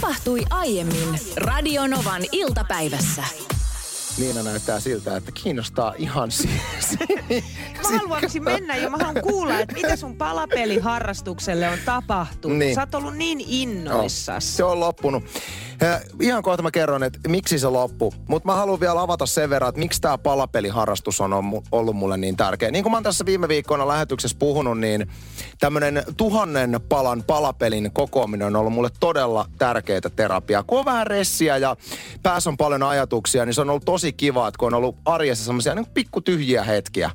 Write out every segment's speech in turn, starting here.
Tapahtui aiemmin Radionovan iltapäivässä. Niina näyttää siltä, että kiinnostaa ihan siis. Mä haluaisin mennä ja mä haluan kuulla, että mitä sun palapeliharrastukselle on tapahtunut. Niin. Sä oot ollut niin innoissas. Se on loppunut. Ihan kohta mä kerron, että miksi se loppu. Mutta mä haluan vielä avata sen verran, että miksi tämä palapeliharrastus on ollut mulle niin tärkeä. Niin kuin mä oon tässä viime viikkoina lähetyksessä puhunut, niin tämmöinen tuhannen palan palapelin kokoaminen on ollut mulle todella tärkeää terapiaa. Kun on vähän ressiä ja päässä on paljon ajatuksia, niin se on ollut tosi kiva, että kun on ollut arjessa semmoisia niin pikku tyhjiä hetkiä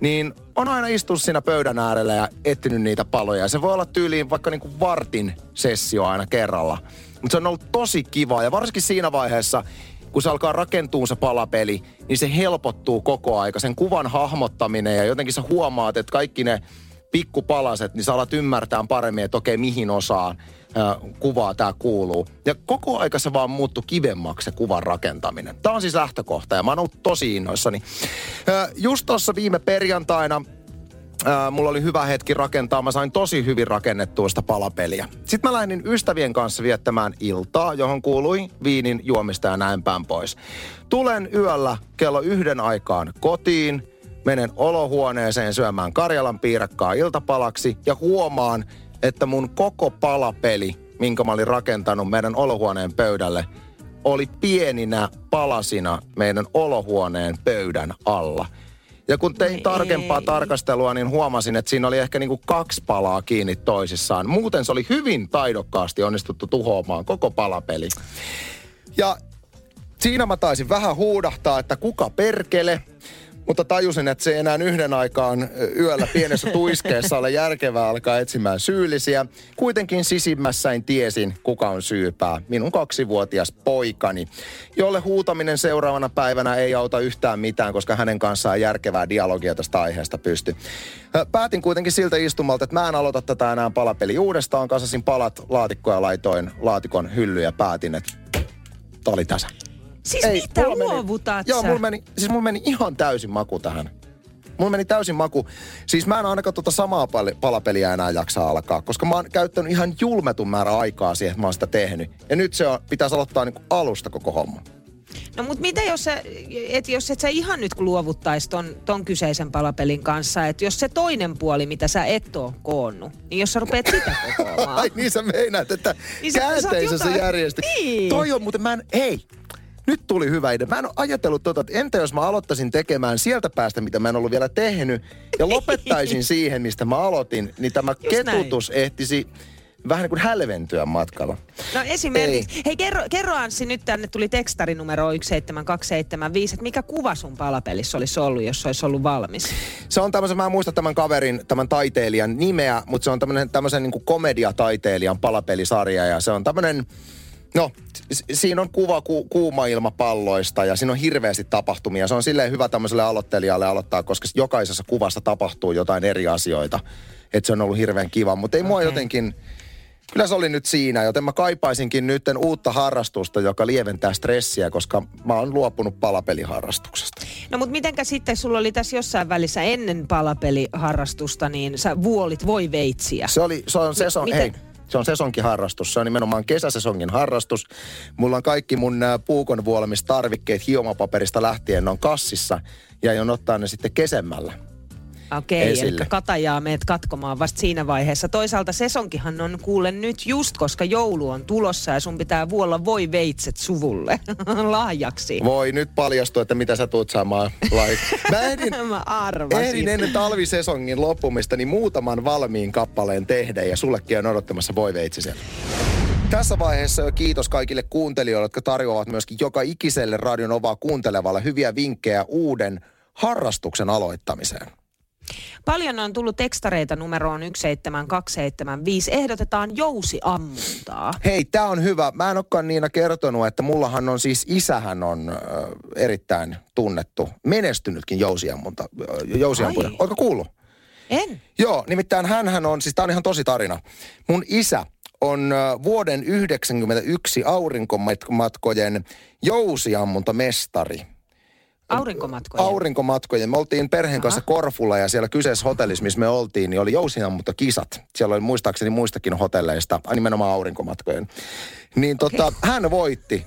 niin on aina istunut siinä pöydän äärellä ja etsinyt niitä paloja. Ja se voi olla tyyliin vaikka niinku vartin sessio aina kerralla. Mutta se on ollut tosi kiva ja varsinkin siinä vaiheessa, kun se alkaa rakentua se palapeli, niin se helpottuu koko aika. Sen kuvan hahmottaminen ja jotenkin sä huomaat, että kaikki ne pikkupalaset, niin sä alat ymmärtää paremmin, että okei, mihin osaan kuvaa tämä kuuluu. Ja koko aika se vaan muuttui kivemmaksi se kuvan rakentaminen. Tämä on siis lähtökohta ja mä oon ollut tosi innoissani. Just tuossa viime perjantaina Ää, mulla oli hyvä hetki rakentaa. Mä sain tosi hyvin rakennettua sitä palapeliä. Sitten mä lähdin ystävien kanssa viettämään iltaa, johon kuului viinin juomista ja näin päin pois. Tulen yöllä kello yhden aikaan kotiin, menen olohuoneeseen syömään Karjalan piirakkaa iltapalaksi ja huomaan, että mun koko palapeli, minkä mä olin rakentanut meidän olohuoneen pöydälle, oli pieninä palasina meidän olohuoneen pöydän alla. Ja kun tein Ei. tarkempaa tarkastelua, niin huomasin, että siinä oli ehkä niinku kaksi palaa kiinni toisissaan. Muuten se oli hyvin taidokkaasti onnistuttu tuhoamaan koko palapeli. Ja siinä mä taisin vähän huudahtaa, että kuka perkele. Mutta tajusin, että se ei enää yhden aikaan yöllä pienessä tuiskeessa ole järkevää alkaa etsimään syyllisiä. Kuitenkin sisimmässäin tiesin, kuka on syypää. Minun kaksivuotias poikani, jolle huutaminen seuraavana päivänä ei auta yhtään mitään, koska hänen kanssaan järkevää dialogia tästä aiheesta pysty. Päätin kuitenkin siltä istumalta, että mä en aloita tätä enää palapeli uudestaan. Kasasin palat laatikkoja ja laitoin laatikon hyllyyn ja päätin, että tää oli tässä. Siis mitä mulla meni- luovutat Joo, mulla meni, siis mulla meni ihan täysin maku tähän. Mulla meni täysin maku. Siis mä en ainakaan tuota samaa pal- palapeliä enää jaksa alkaa, koska mä oon käyttänyt ihan julmetun määrä aikaa siihen, että mä oon sitä tehnyt. Ja nyt se on, pitäisi aloittaa niinku alusta koko homma. No mutta mitä jos sä, et jos et sä ihan nyt luovuttaisi ton, ton kyseisen palapelin kanssa, että jos se toinen puoli, mitä sä et oo koonnut, niin jos sä rupeat sitä kokoamaan. Ai niin sä meinaat, että Niin käänteisessä järjesti. Niin. Toi on muuten, mä en, hei, nyt tuli hyvä idea. Mä en ole ajatellut tota, että entä jos mä aloittaisin tekemään sieltä päästä, mitä mä en ollut vielä tehnyt, ja lopettaisin siihen, mistä mä aloitin, niin tämä Just näin. ketutus ehtisi vähän niin kuin hälventyä matkalla. No esimerkiksi. Hei kerro, kerro Anssi, nyt tänne tuli tekstarinumero 17275, että mikä kuva sun palapelissä olisi ollut, jos se olisi ollut valmis? Se on tämmöisen, mä en muista tämän kaverin, tämän taiteilijan nimeä, mutta se on tämmöinen, tämmöisen niin kuin komediataiteilijan palapelisarja ja se on tämmöinen, no siinä on kuva ku, kuuma-ilmapalloista ja siinä on hirveästi tapahtumia. Se on silleen hyvä tämmöiselle aloittelijalle aloittaa, koska jokaisessa kuvassa tapahtuu jotain eri asioita. Että se on ollut hirveän kiva, mutta ei mua Okei. jotenkin, kyllä se oli nyt siinä, joten mä kaipaisinkin nyt uutta harrastusta, joka lieventää stressiä, koska mä oon luopunut palapeliharrastuksesta. No mutta mitenkä sitten sulla oli tässä jossain välissä ennen palapeliharrastusta, niin sä vuolit voi veitsiä. Se, oli, se on seson, miten? hei, se on sesonkin harrastus. Se on nimenomaan kesäsesongin harrastus. Mulla on kaikki mun puukon vuolemistarvikkeet hiomapaperista lähtien ne on kassissa ja aion ottaa ne sitten kesemmällä. Okei, okay, eli katajaa meet katkomaan vasta siinä vaiheessa. Toisaalta sesonkihan on kuule nyt just, koska joulu on tulossa ja sun pitää vuolla voi veitset suvulle lahjaksi. Voi nyt paljastua, että mitä sä tuut saamaan like. Mä ehdin, Mä arvasin. ehdin ennen talvisesongin loppumista niin muutaman valmiin kappaleen tehdä ja sullekin on odottamassa voi veitsi siellä. Tässä vaiheessa jo kiitos kaikille kuuntelijoille, jotka tarjoavat myöskin joka ikiselle Radion Ovaa kuuntelevalle hyviä vinkkejä uuden harrastuksen aloittamiseen. Paljon on tullut tekstareita numeroon 17275. Ehdotetaan jousiammuntaa. Hei, tää on hyvä. Mä en olekaan Niina kertonut, että mullahan on siis, isähän on äh, erittäin tunnettu, menestynytkin jousiammunta, äh, jousiampuja. Ai. Oletko kuullut? En. Joo, nimittäin hän on, siis tää on ihan tosi tarina. Mun isä on vuoden 1991 aurinkomatkojen jousiammuntamestari. Aurinkomatkoja. Aurinkomatkojen. Me oltiin perheen kanssa Korfulla ja siellä kyseessä hotellissa, missä me oltiin, niin oli jousiammuntakisat. Siellä oli muistaakseni muistakin hotelleista, nimenomaan aurinkomatkojen. Niin tota, hän voitti.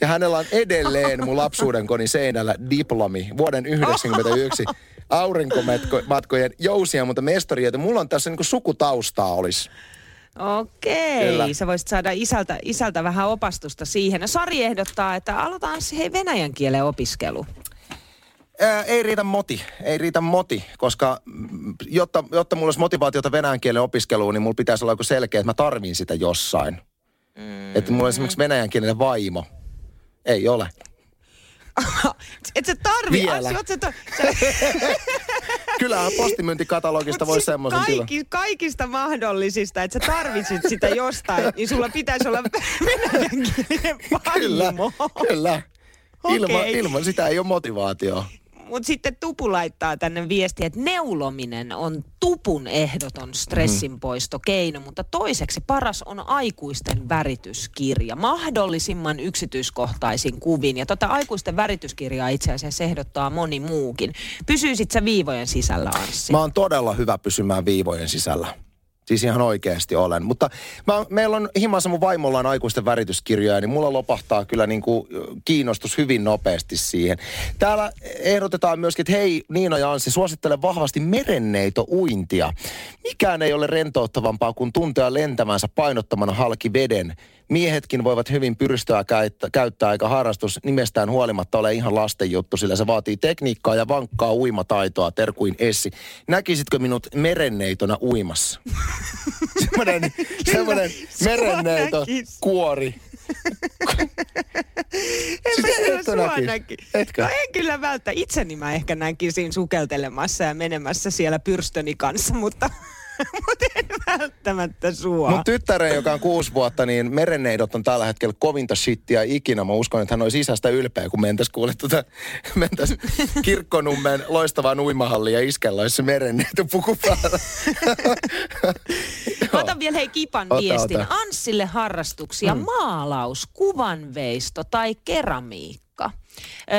Ja hänellä on edelleen mun lapsuuden koni seinällä diplomi vuoden 1991 aurinkomatkojen jousia, mutta mestari, että mulla on tässä niinku sukutaustaa olisi. Okei, Kyllä. sä voisit saada isältä, isältä vähän opastusta siihen. Ja Sari ehdottaa, että aloitetaan se hei venäjän kielen opiskelu. Ää, ei riitä moti, ei riitä moti, koska jotta, jotta mulla olisi motivaatiota venäjän kielen opiskeluun, niin mulla pitäisi olla joku selkeä, että mä tarvin sitä jossain. Mm. Että mulla on esimerkiksi venäjän kielinen vaimo. Ei ole. Et sä tarvi... Vielä. Ai, oot sä to, Kyllähän postimyyntikatalogista voi siis semmoisen kaikki, kaikista mahdollisista, että sä tarvitsit sitä jostain, niin sulla pitäisi olla venäjän kielinen Kyllä, vaimo. kyllä. Ilman, Okei. ilman sitä ei ole motivaatio. Mutta sitten Tupu laittaa tänne viestiä, että neulominen on Tupun ehdoton stressinpoistokeino, mutta toiseksi paras on aikuisten värityskirja. Mahdollisimman yksityiskohtaisin kuvin. Ja tota aikuisten värityskirjaa itse asiassa ehdottaa moni muukin. Pysyisit sä viivojen sisällä, Anssi? Mä oon todella hyvä pysymään viivojen sisällä. Siis ihan oikeasti olen. Mutta mä, meillä on himassa mun vaimolla on aikuisten värityskirjoja, niin mulla lopahtaa kyllä niin kuin kiinnostus hyvin nopeasti siihen. Täällä ehdotetaan myöskin, että hei Niina ja Anssi, suosittelen vahvasti merenneito uintia. Mikään ei ole rentouttavampaa kuin tuntea lentämänsä painottamana halki veden. Miehetkin voivat hyvin pyrstöä käyttää, käyttää eikä harrastus nimestään huolimatta ole ihan lasten juttu, sillä se vaatii tekniikkaa ja vankkaa uimataitoa, terkuin Essi. Näkisitkö minut merenneitona uimassa? semmoinen, semmoinen merenneito kuori. En mä Sitä kyllä et sua näkis. näki. Etkö? No en kyllä välttä. Itseni mä ehkä näkisin sukeltelemassa ja menemässä siellä pyrstöni kanssa, mutta, mutta en välttämättä sua. Mun tyttären, joka on kuusi vuotta, niin merenneidot on tällä hetkellä kovinta shittiä ikinä. Mä uskon, että hän olisi sisäistä ylpeä, kun mentäis kuule tuota, mentäis kirkkonummen loistavaan uimahalliin ja iskellä olisi se merenneito puku päällä. Mä otan vielä hei Kipan Ota, viestin. ota. Anssille harrastuksia, mm. maalaus, kuvanveisto tai keramiikka.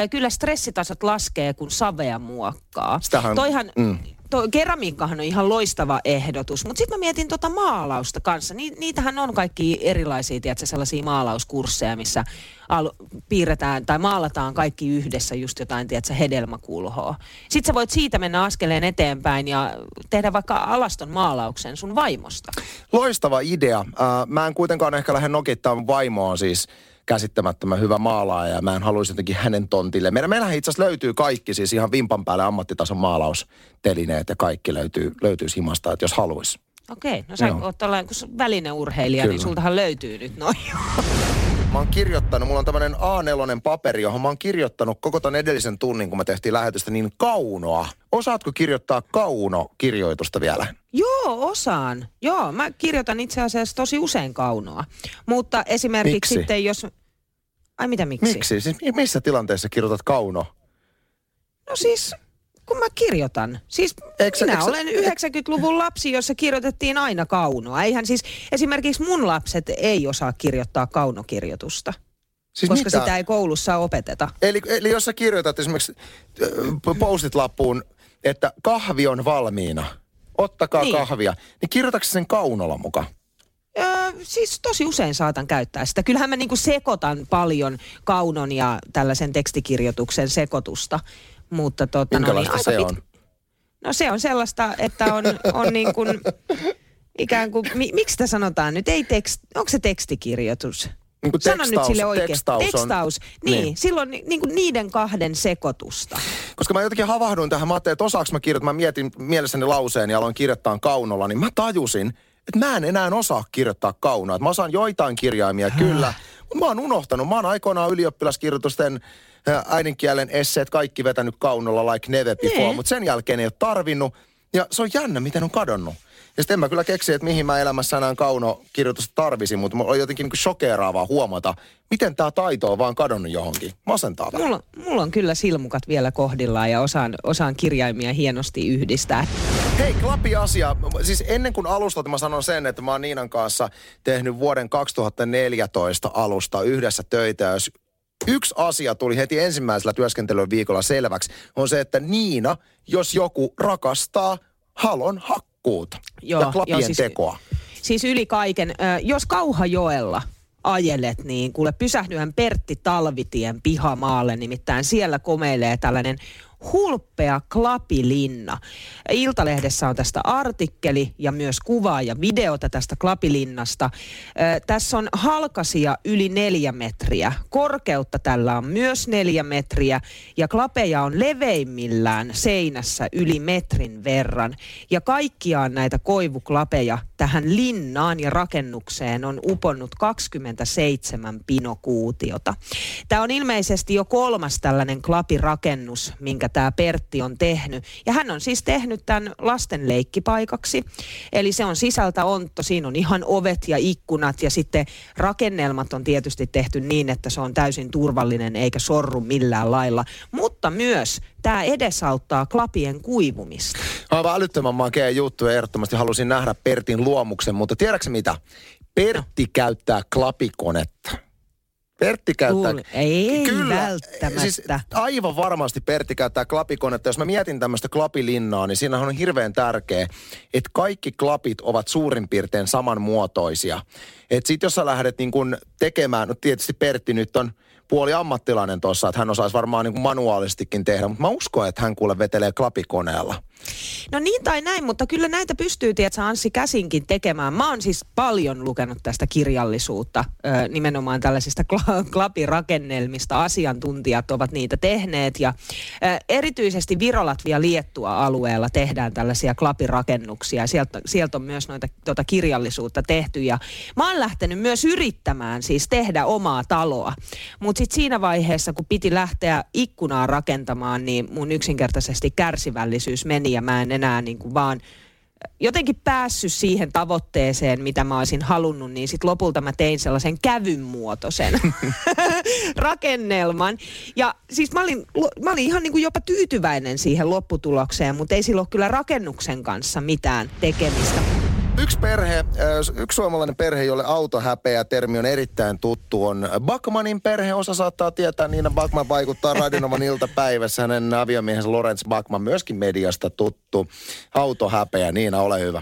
Kyllä stressitasot laskee, kun savea muokkaa. Sitähän- Toihan, mm. Toi keramiikkahan on ihan loistava ehdotus, mutta sitten mä mietin tota maalausta kanssa. Ni, niitähän on kaikki erilaisia, tiedätkö, sellaisia maalauskursseja, missä al- piirretään tai maalataan kaikki yhdessä just jotain, tiedätkö, hedelmäkulhoa. Sitten sä voit siitä mennä askeleen eteenpäin ja tehdä vaikka alaston maalauksen sun vaimosta. Loistava idea. Äh, mä en kuitenkaan ehkä lähde nokittaa mun vaimoa siis käsittämättömän hyvä maalaaja ja mä en haluaisi jotenkin hänen tontille. Meillä, meillähän itse asiassa löytyy kaikki, siis ihan vimpan päälle ammattitason maalaustelineet ja kaikki löytyy, löytyy himasta, että jos haluaisi. Okei, no sä Joo. oot tällainen, kun välineurheilija, Kyllä. niin sultahan löytyy nyt noin. Mä oon kirjoittanut, mulla on tämmönen A4 paperi, johon mä oon kirjoittanut koko ton edellisen tunnin, kun me tehtiin lähetystä, niin kaunoa. Osaatko kirjoittaa kauno-kirjoitusta vielä? Joo, osaan. Joo, mä kirjoitan itse asiassa tosi usein kaunoa. Mutta esimerkiksi Miksi? sitten jos... Ai mitä miksi? Miksi? Siis mi- missä tilanteessa kirjoitat kauno? No siis, kun mä kirjoitan. Siis Eikö sä- minä eikö sä- olen 90-luvun lapsi, jossa kirjoitettiin aina kaunoa. Eihän siis, esimerkiksi mun lapset ei osaa kirjoittaa kaunokirjoitusta, Siis koska mitä? sitä ei koulussa opeteta. Eli, eli jos sä kirjoitat esimerkiksi postit lappuun, että kahvi on valmiina, ottakaa Niin. kahvia, niin kirjoitatko sen kaunolla mukaan? Siis tosi usein saatan käyttää sitä. Kyllähän mä niinku sekoitan paljon kaunon ja tällaisen tekstikirjoituksen sekoitusta. Mutta tota, no, niin se pit- on? No se on sellaista, että on, on niin kuin, ikään kuin, mi, miksi sitä sanotaan nyt? Ei tekst, onko se tekstikirjoitus? Niin kuin Sano nyt tekstaus- sille oikein. tekstaus on- tekstaus. Niin, Niin. silloin ni, niin kuin niiden kahden sekoitusta. Koska mä jotenkin havahduin tähän, mä ajattelin, että osaaks mä kirjoittaa, mä mietin mielessäni lauseen ja aloin kirjoittaa kaunolla, niin mä tajusin, että mä en enää osaa kirjoittaa kaunoa. Että mä osaan joitain kirjaimia, kyllä, mutta mä oon unohtanut. Mä oon aikoinaan ylioppilaskirjoitusten äidinkielen esseet kaikki vetänyt kaunolla like never before, Niin. mutta sen jälkeen ei ole tarvinnut. Ja se on jännä, miten on kadonnut. Ja sitten en mä kyllä keksi, että mihin mä elämässä enää kaunokirjoitusta tarvisin, mutta mulla on jotenkin niin shokeraavaa huomata, miten tämä taito on vaan kadonnut johonkin. Masentaa vähän. Mulla, mulla on kyllä silmukat vielä kohdillaan ja osaan, osaan kirjaimia hienosti yhdistää. Hei, klapi asia. Siis ennen kuin alustat, mä sanon sen, että mä oon Niinan kanssa tehnyt vuoden 2014 alusta yhdessä töitä. Jos yksi asia tuli heti ensimmäisellä työskentelyn viikolla selväksi, on se, että Niina, jos joku rakastaa halon hakkuuta Joo, ja klapien joo, siis- tekoa. Siis yli kaiken, jos Kauhajoella ajelet, niin kuule pysähdyhän Pertti Talvitien pihamaalle, nimittäin siellä komeilee tällainen hulppea klapilinna. Iltalehdessä on tästä artikkeli ja myös kuvaa ja videota tästä klapilinnasta. Tässä on halkasia yli neljä metriä. Korkeutta tällä on myös neljä metriä ja klapeja on leveimmillään seinässä yli metrin verran. Ja kaikkiaan näitä koivuklapeja tähän linnaan ja rakennukseen on uponnut 27 pinokuutiota. Tämä on ilmeisesti jo kolmas tällainen klapirakennus, minkä tämä Pertti on tehnyt. Ja hän on siis tehnyt tämän lasten leikkipaikaksi. Eli se on sisältä ontto, siinä on ihan ovet ja ikkunat ja sitten rakennelmat on tietysti tehty niin, että se on täysin turvallinen eikä sorru millään lailla. Mutta myös tämä edesauttaa klapien kuivumista. Aivan älyttömän makea juttu ja ehdottomasti halusin nähdä Pertin luomuksen, mutta tiedätkö mitä? Pertti no. käyttää klapikonetta. Pertti käyttää... Ei kyllä, välttämättä. Siis aivan varmasti Pertti käyttää klapikonetta. Jos mä mietin tämmöistä klapilinnaa, niin siinä on hirveän tärkeä, että kaikki klapit ovat suurin piirtein samanmuotoisia. Että sit jos sä lähdet niin kun tekemään, no tietysti Pertti nyt on puoli ammattilainen tuossa, että hän osaisi varmaan niin manuaalistikin tehdä, mutta mä uskon, että hän kuule vetelee klapikoneella. No niin tai näin, mutta kyllä näitä pystyy, tiedätkö, Anssi käsinkin tekemään. Mä oon siis paljon lukenut tästä kirjallisuutta, nimenomaan tällaisista kla- klapirakennelmista. Asiantuntijat ovat niitä tehneet ja erityisesti Virolatvia Liettua alueella tehdään tällaisia klapirakennuksia. Sieltä, sieltä on myös noita tuota kirjallisuutta tehty ja mä oon lähtenyt myös yrittämään siis tehdä omaa taloa. Mutta sitten siinä vaiheessa, kun piti lähteä ikkunaa rakentamaan, niin mun yksinkertaisesti kärsivällisyys meni ja mä en enää niin kuin vaan jotenkin päässyt siihen tavoitteeseen, mitä mä olisin halunnut, niin sitten lopulta mä tein sellaisen kävyn muotoisen rakennelman. Ja siis mä olin, mä olin ihan niin kuin jopa tyytyväinen siihen lopputulokseen, mutta ei sillä ole kyllä rakennuksen kanssa mitään tekemistä. Yksi perhe, yksi suomalainen perhe, jolle autohäpeä termi on erittäin tuttu, on Bakmanin perhe. Osa saattaa tietää, Niina Bakman vaikuttaa Radinovan iltapäivässä. Hänen aviomiehensä Lorenz Bakman myöskin mediasta tuttu. Autohäpeä, Niina, ole hyvä.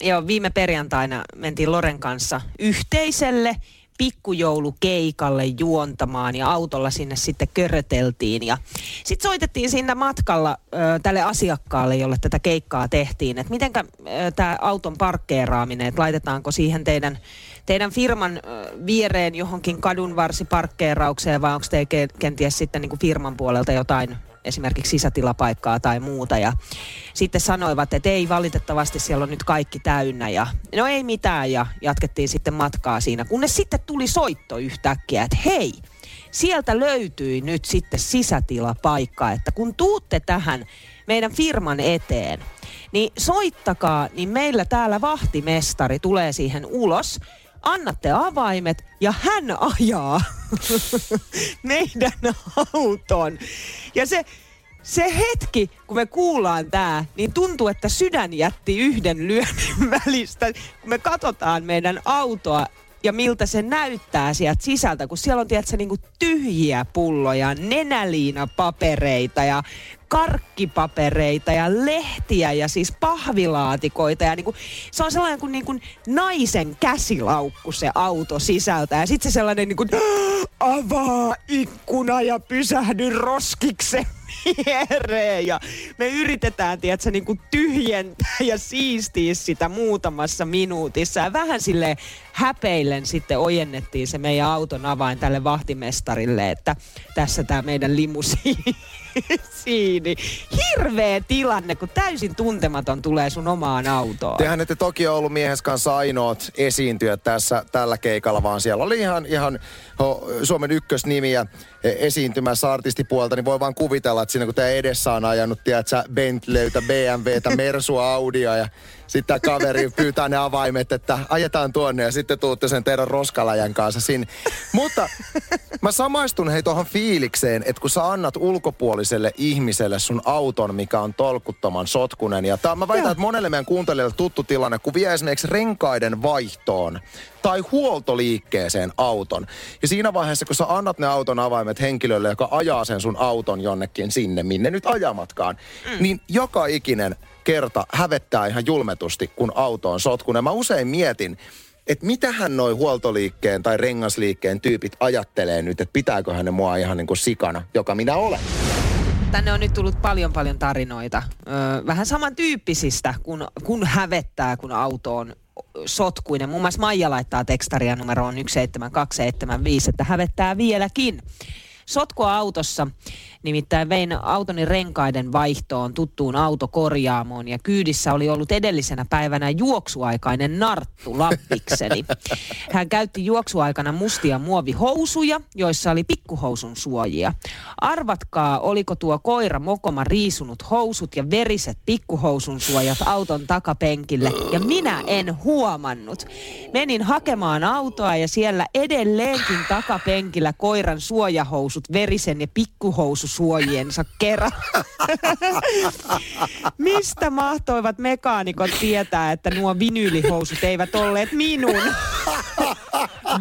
Joo, viime perjantaina mentiin Loren kanssa yhteiselle pikkujoulukeikalle juontamaan ja autolla sinne sitten köröteltiin. Ja sitten soitettiin siinä matkalla ö, tälle asiakkaalle, jolle tätä keikkaa tehtiin, että mitenkä tämä auton parkkeeraaminen, että laitetaanko siihen teidän, teidän firman ö, viereen johonkin kadunvarsiparkkeeraukseen vai onko te kenties sitten niin kuin firman puolelta jotain esimerkiksi sisätilapaikkaa tai muuta. Ja sitten sanoivat, että ei valitettavasti siellä on nyt kaikki täynnä ja no ei mitään ja jatkettiin sitten matkaa siinä. Kunnes sitten tuli soitto yhtäkkiä, että hei, sieltä löytyi nyt sitten sisätilapaikka, että kun tuutte tähän meidän firman eteen, niin soittakaa, niin meillä täällä vahtimestari tulee siihen ulos annatte avaimet ja hän ajaa meidän auton. Ja se, se hetki, kun me kuullaan tämä, niin tuntuu, että sydän jätti yhden lyönnin välistä. Kun me katsotaan meidän autoa ja miltä se näyttää sieltä sisältä, kun siellä on tiedätkö, niin tyhjiä pulloja, nenäliinapapereita ja karkkipapereita ja lehtiä ja siis pahvilaatikoita. Ja niin kuin, se on sellainen kuin, niin kuin naisen käsilaukku se auto sisältä. Ja sitten se sellainen niin kuin, avaa ikkuna ja pysähdy roskiksen viereen. Ja me yritetään, tiedätkö, niin kuin tyhjentää ja siistiä sitä muutamassa minuutissa. Ja vähän sille häpeillen sitten ojennettiin se meidän auton avain tälle vahtimestarille, että tässä tämä meidän limusiini. Hirveä tilanne, kun täysin tuntematon tulee sun omaan autoon. Tehän ette toki ollut miehes kanssa ainoat esiintyjät tässä tällä keikalla, vaan siellä oli ihan, ihan Suomen ykkösnimiä esiintymässä artistipuolta, niin voi vaan kuvitella, että siinä kun tämä edessä on ajanut, tiedätkö, Bentleytä, BMWtä, Mersua, Audia ja sitten tämä kaveri pyytää ne avaimet, että ajetaan tuonne ja sitten tuutte sen teidän roskalajan kanssa sinne. Mutta mä samaistun hei tuohon fiilikseen, että kun sä annat ulkopuoliselle ihmiselle sun auton, mikä on tolkuttoman sotkunen. Ja tää, mä väitän, että monelle meidän kuuntelijalle tuttu tilanne, kun vie esimerkiksi renkaiden vaihtoon tai huoltoliikkeeseen auton. Ja siinä vaiheessa, kun sä annat ne auton avaimet henkilölle, joka ajaa sen sun auton jonnekin sinne, minne nyt ajamatkaan, mm. niin joka ikinen kerta hävettää ihan julmetusti, kun auto on sotkunen. Mä usein mietin, että mitähän noi huoltoliikkeen tai rengasliikkeen tyypit ajattelee nyt, että pitääkö ne mua ihan niin kuin sikana, joka minä olen. Tänne on nyt tullut paljon paljon tarinoita. Öö, vähän samantyyppisistä, kun, kun hävettää, kun auto on sotkuinen. Muun muassa Maija laittaa tekstaria numeroon 17275, että hävettää vieläkin sotkua autossa. Nimittäin vein autoni renkaiden vaihtoon tuttuun autokorjaamoon ja kyydissä oli ollut edellisenä päivänä juoksuaikainen narttu lappikseni. Hän käytti juoksuaikana mustia muovihousuja, joissa oli pikkuhousun suojia. Arvatkaa, oliko tuo koira mokoma riisunut housut ja veriset pikkuhousun suojat auton takapenkille ja minä en huomannut. Menin hakemaan autoa ja siellä edelleenkin takapenkillä koiran suojahousut verisen ja pikkuhousu suojiensa kerran. Mistä mahtoivat mekaanikot tietää, että nuo vinyylihousut eivät olleet minun?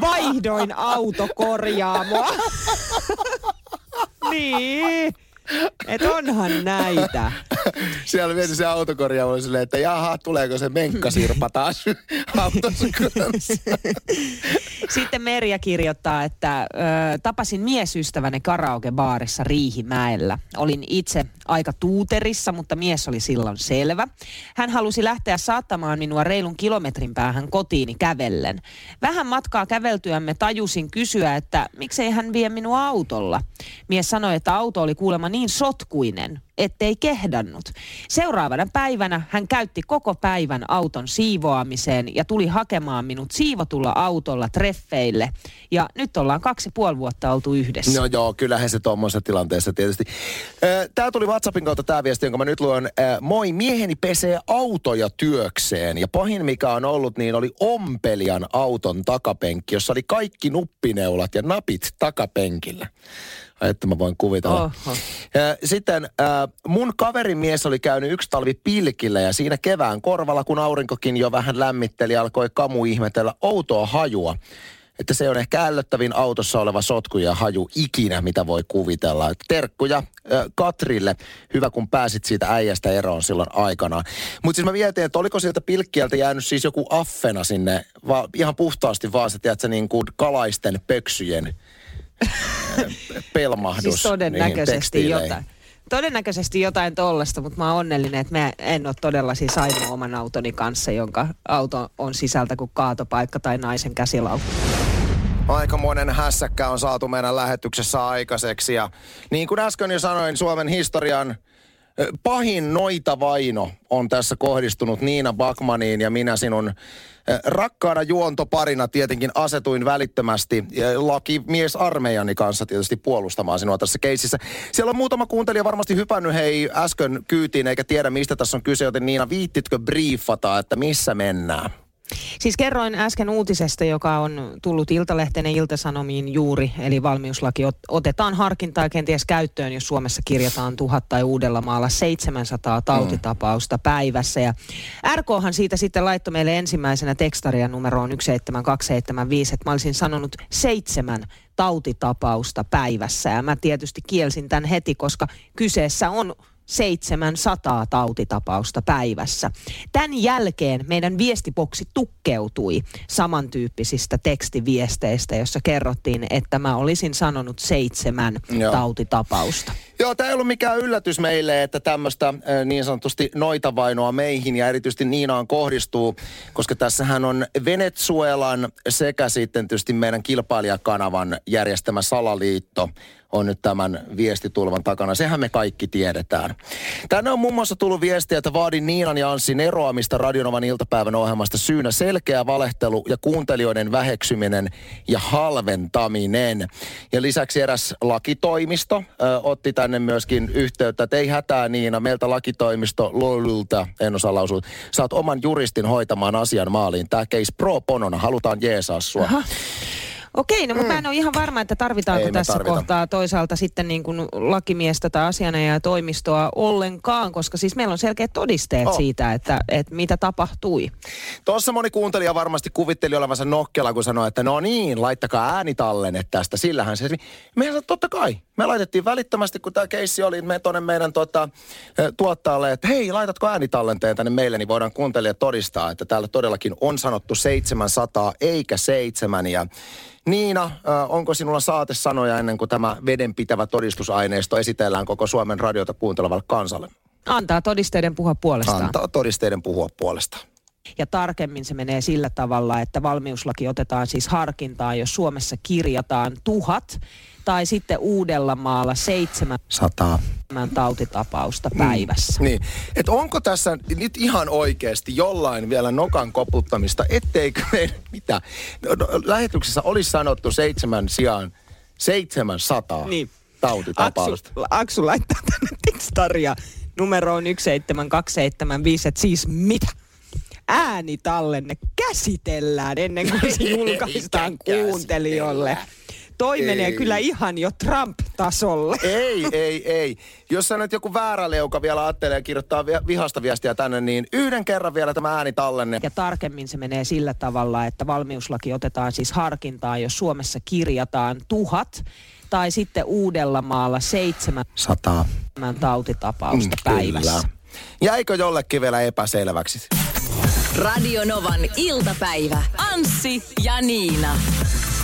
Vaihdoin autokorjaamoa. niin. Et onhan näitä. Siellä vielä se autokorjaamo silleen, että jaha, tuleeko se menkkasirpa taas autossa kanssa. Sitten Merja kirjoittaa, että ö, tapasin miesystäväni karaokebaarissa Riihimäellä. Olin itse aika tuuterissa, mutta mies oli silloin selvä. Hän halusi lähteä saattamaan minua reilun kilometrin päähän kotiini kävellen. Vähän matkaa käveltyämme tajusin kysyä, että miksei hän vie minua autolla. Mies sanoi, että auto oli kuulemma niin sotkuinen, ettei kehdannut. Seuraavana päivänä hän käytti koko päivän auton siivoamiseen ja tuli hakemaan minut siivotulla autolla treffeille. Ja nyt ollaan kaksi puoli vuotta oltu yhdessä. No joo, kyllähän se tuommoisessa tilanteessa tietysti. Tämä tuli WhatsAppin kautta tämä viesti, jonka mä nyt luen. Moi, mieheni pesee autoja työkseen. Ja pahin mikä on ollut, niin oli ompelian auton takapenkki, jossa oli kaikki nuppineulat ja napit takapenkillä että mä voin kuvitella. Oho. Sitten mun kaverimies oli käynyt yksi talvi pilkillä ja siinä kevään korvalla, kun aurinkokin jo vähän lämmitteli, alkoi kamu ihmetellä outoa hajua että se on ehkä ällöttävin autossa oleva sotku ja haju ikinä, mitä voi kuvitella. Terkkuja äh, Katrille. Hyvä, kun pääsit siitä äijästä eroon silloin aikanaan. Mutta siis mä mietin, että oliko sieltä pilkkiältä jäänyt siis joku affena sinne, va, ihan puhtaasti vaan se, tiedätkö, niin kuin kalaisten pöksyjen pelmahdus. Siis todennäköisesti jotain. Todennäköisesti jotain tollasta, mutta mä oon onnellinen, että mä en ole todella siis ainoa oman autoni kanssa, jonka auto on sisältä kuin kaatopaikka tai naisen käsilaukku. Aikamoinen hässäkkä on saatu meidän lähetyksessä aikaiseksi. Ja niin kuin äsken jo sanoin, Suomen historian pahin noita vaino on tässä kohdistunut Niina Bakmaniin ja minä sinun rakkaana juontoparina tietenkin asetuin välittömästi lakimies armeijani kanssa tietysti puolustamaan sinua tässä keississä. Siellä on muutama kuuntelija varmasti hypännyt hei äsken kyytiin eikä tiedä mistä tässä on kyse, joten Niina viittitkö briefata, että missä mennään? Siis kerroin äsken uutisesta, joka on tullut Iltalehteen ja Iltasanomiin juuri, eli valmiuslaki otetaan harkintaa kenties käyttöön, jos Suomessa kirjataan tuhat tai Uudellamaalla 700 tautitapausta päivässä. Ja RKhan siitä sitten laittoi meille ensimmäisenä tekstaria numeroon 17275, että mä olisin sanonut seitsemän tautitapausta päivässä. Ja mä tietysti kielsin tämän heti, koska kyseessä on 700 tautitapausta päivässä. Tämän jälkeen meidän viestiboksi tukkeutui samantyyppisistä tekstiviesteistä, jossa kerrottiin, että mä olisin sanonut seitsemän Joo. tautitapausta. Joo, tämä ei ollut mikään yllätys meille, että tämmöistä niin sanotusti noitavainoa meihin ja erityisesti Niinaan kohdistuu, koska tässähän on Venezuelan sekä sitten tietysti meidän kilpailijakanavan järjestämä salaliitto on nyt tämän viestitulvan takana. Sehän me kaikki tiedetään. Tänne on muun muassa tullut viestiä, että vaadin Niinan ja Anssin eroamista Radionovan iltapäivän ohjelmasta syynä selkeä valehtelu ja kuuntelijoiden väheksyminen ja halventaminen. Ja lisäksi eräs lakitoimisto ö, otti tänne myöskin yhteyttä, että ei hätää Niina, meiltä lakitoimisto Lolulta, en osaa lausua, saat oman juristin hoitamaan asian maaliin. Tämä case pro ponona, halutaan jeesaa sua. Aha. Okei, no mutta mä en ole ihan varma, että tarvitaanko Ei tässä tarvita. kohtaa toisaalta sitten niin kuin lakimiestä tai asianajaja toimistoa ollenkaan, koska siis meillä on selkeät todisteet Oh. siitä, että, että mitä tapahtui. Tuossa moni kuuntelija varmasti kuvitteli olevansa nokkela, kun sanoi, että no niin, laittakaa äänitallenne tästä. Sillähän se... Sanoi, totta kai. Me laitettiin välittömästi, kun tämä keissi oli, me tuonne meidän tota, eh, tuottajalle, että hei, laitatko äänitallenteen tänne meille, niin voidaan kuuntelijat todistaa, että täällä todellakin on sanottu 700 eikä seitsemän. Ja Niina, onko sinulla saatesanoja ennen kuin tämä vedenpitävä todistusaineisto esitellään koko Suomen radiota kuuntelevalle kansalle? Antaa todisteiden puhua puolestaan. Antaa todisteiden puhua puolestaan. Ja tarkemmin se menee sillä tavalla, että valmiuslaki otetaan siis harkintaan, jos Suomessa kirjataan tuhat tai sitten Uudellamaalla seitsemän Sataa. tautitapausta päivässä. Niin, että onko tässä nyt ihan oikeasti jollain vielä nokan koputtamista, etteikö meidän, mitä, no, no, lähetyksessä olisi sanottu seitsemän sijaan 700 Niin. tautitapausta. Aksu, Aksu laittaa tänne tekstaria numeroon 17275, että siis mitä? Äänitallenne käsitellään ennen kuin se julkaistaan kuuntelijoille. Toi Ei. menee kyllä ihan jo Trump-tasolle. Ei, ei, ei. Jos sä nyt joku väärä leuka vielä ajattelee ja kirjoittaa vi- vihasta viestiä tänne, niin yhden kerran vielä tämä äänitallenne. Ja tarkemmin se menee sillä tavalla, että valmiuslaki otetaan siis harkintaan, jos Suomessa kirjataan tuhat tai sitten Uudellamaalla seitsemän Sataa. tautitapausta päivässä. Mm, Kyllä. Jäikö jollekin vielä epäselväksi? Radio Novan iltapäivä. Anssi ja Niina.